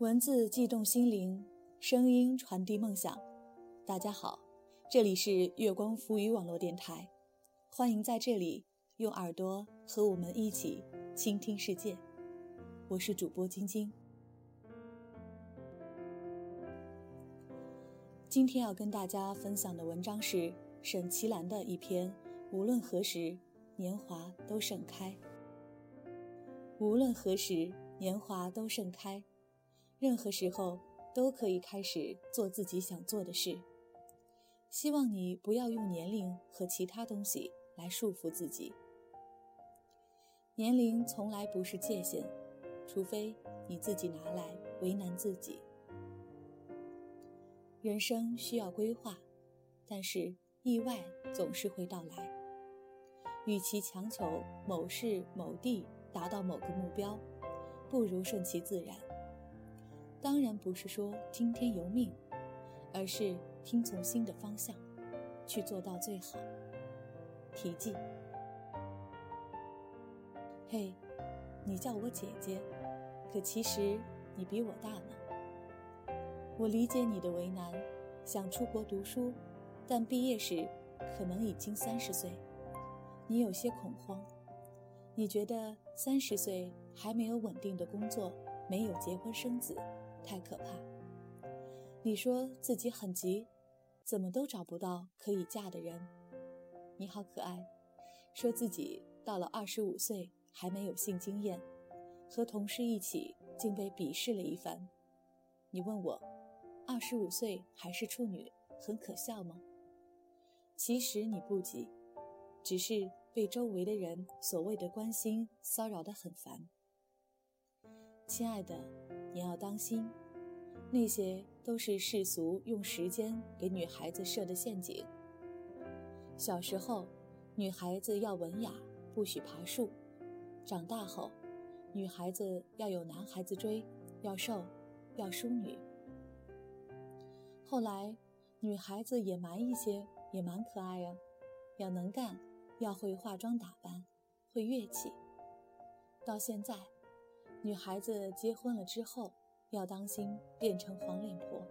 文字悸动心灵，声音传递梦想。大家好，这里是月光浮语网络电台，欢迎在这里用耳朵和我们一起倾听世界。我是主播晶晶。今天要跟大家分享的文章是沈其兰的一篇《无论何时，年华都盛开》。无论何时，年华都盛开。任何时候都可以开始做自己想做的事。希望你不要用年龄和其他东西来束缚自己。年龄从来不是界限，除非你自己拿来为难自己。人生需要规划，但是意外总是会到来。与其强求某事某地达到某个目标，不如顺其自然。当然不是说听天由命，而是听从心的方向，去做到最好。题记：嘿，你叫我姐姐，可其实你比我大呢。我理解你的为难，想出国读书，但毕业时可能已经三十岁，你有些恐慌。你觉得三十岁还没有稳定的工作，没有结婚生子。太可怕！你说自己很急，怎么都找不到可以嫁的人。你好可爱，说自己到了二十五岁还没有性经验，和同事一起竟被鄙视了一番。你问我，二十五岁还是处女，很可笑吗？其实你不急，只是被周围的人所谓的关心骚扰得很烦。亲爱的。你要当心，那些都是世俗用时间给女孩子设的陷阱。小时候，女孩子要文雅，不许爬树；长大后，女孩子要有男孩子追，要瘦，要淑女。后来，女孩子也蛮一些，也蛮可爱呀，要能干，要会化妆打扮，会乐器。到现在。女孩子结婚了之后，要当心变成黄脸婆。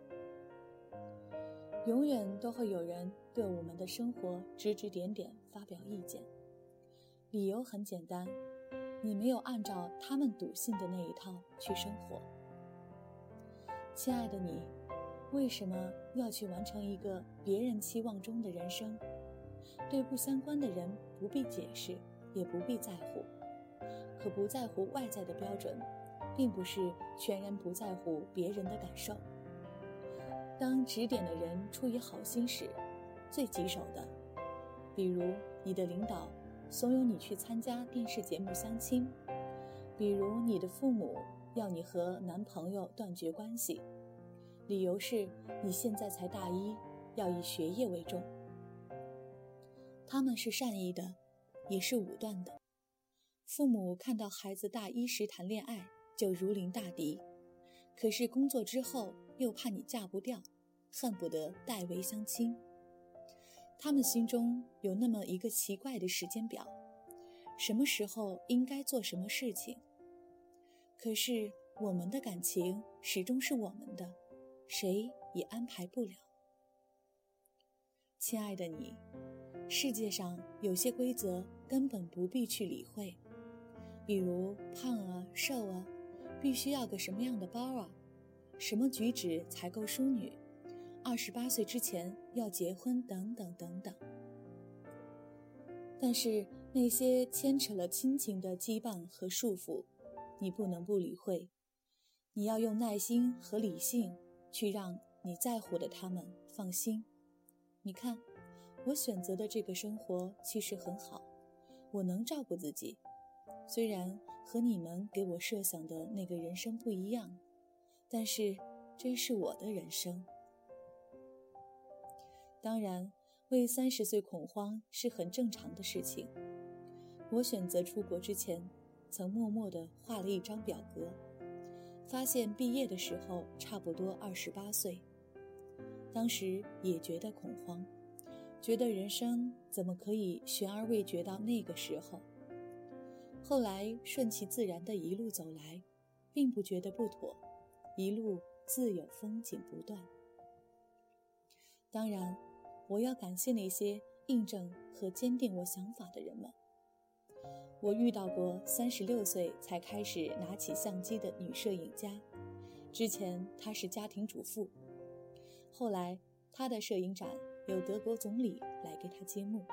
永远都会有人对我们的生活指指点点，发表意见。理由很简单，你没有按照他们笃信的那一套去生活。亲爱的你，为什么要去完成一个别人期望中的人生？对不相关的人不必解释，也不必在乎。可不在乎外在的标准，并不是全然不在乎别人的感受。当指点的人出于好心时，最棘手的，比如你的领导怂恿你去参加电视节目相亲，比如你的父母要你和男朋友断绝关系，理由是你现在才大一，要以学业为重。他们是善意的，也是武断的。父母看到孩子大一时谈恋爱就如临大敌，可是工作之后又怕你嫁不掉，恨不得代为相亲。他们心中有那么一个奇怪的时间表，什么时候应该做什么事情。可是我们的感情始终是我们的，谁也安排不了。亲爱的你，世界上有些规则根本不必去理会。比如胖啊、瘦啊，必须要个什么样的包啊？什么举止才够淑女？二十八岁之前要结婚，等等等等。但是那些牵扯了亲情的羁绊和束缚，你不能不理会。你要用耐心和理性去让你在乎的他们放心。你看，我选择的这个生活其实很好，我能照顾自己。虽然和你们给我设想的那个人生不一样，但是这是我的人生。当然，为三十岁恐慌是很正常的事情。我选择出国之前，曾默默地画了一张表格，发现毕业的时候差不多二十八岁。当时也觉得恐慌，觉得人生怎么可以悬而未决到那个时候。后来顺其自然的一路走来，并不觉得不妥，一路自有风景不断。当然，我要感谢那些印证和坚定我想法的人们。我遇到过三十六岁才开始拿起相机的女摄影家，之前她是家庭主妇，后来她的摄影展有德国总理来给她揭幕。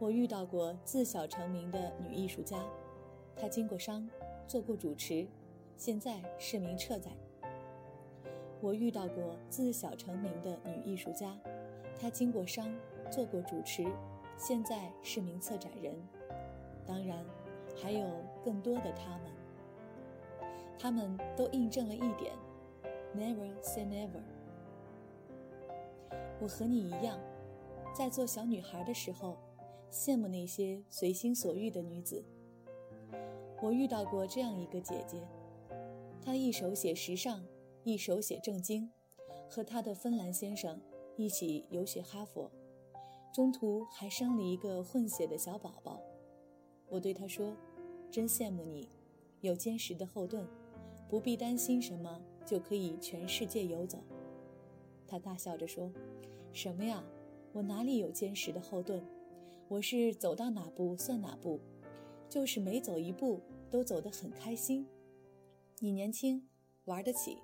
我遇到过自小成名的女艺术家，她经过商，做过主持，现在是名策展。我遇到过自小成名的女艺术家，她经过商，做过主持，现在是名策展人。当然，还有更多的他们，他们都印证了一点：never say never。我和你一样，在做小女孩的时候，羡慕那些随心所欲的女子。我遇到过这样一个姐姐，她一手写时尚。一手写正经，和她的芬兰先生一起游学哈佛，中途还生了一个混血的小宝宝。我对她说：“真羡慕你，有坚实的后盾，不必担心什么，就可以全世界游走。”她大笑着说：“什么呀？我哪里有坚实的后盾？我是走到哪步算哪步，就是每走一步都走得很开心。你年轻，玩得起。”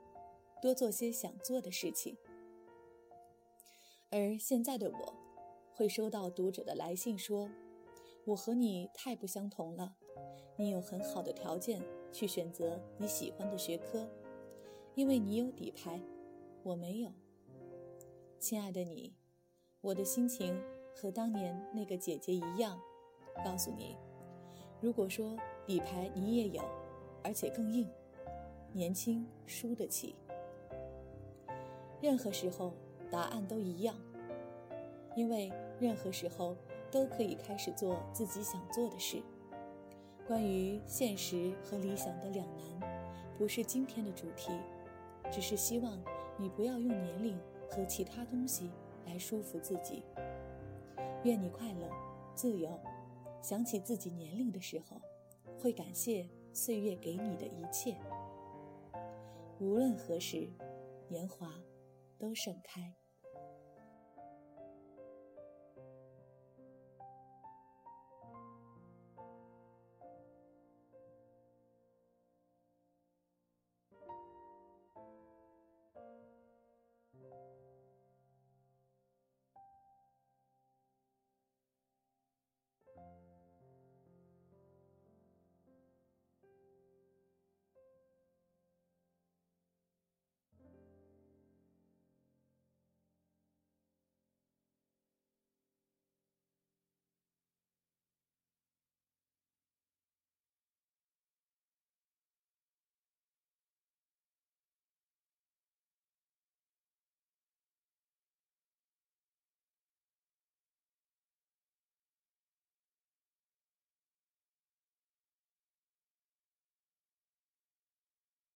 多做些想做的事情，而现在的我，会收到读者的来信说：“我和你太不相同了，你有很好的条件去选择你喜欢的学科，因为你有底牌，我没有。”亲爱的你，我的心情和当年那个姐姐一样，告诉你：如果说底牌你也有，而且更硬，年轻输得起。任何时候，答案都一样，因为任何时候都可以开始做自己想做的事。关于现实和理想的两难，不是今天的主题，只是希望你不要用年龄和其他东西来束缚自己。愿你快乐、自由。想起自己年龄的时候，会感谢岁月给你的一切。无论何时，年华。都盛开。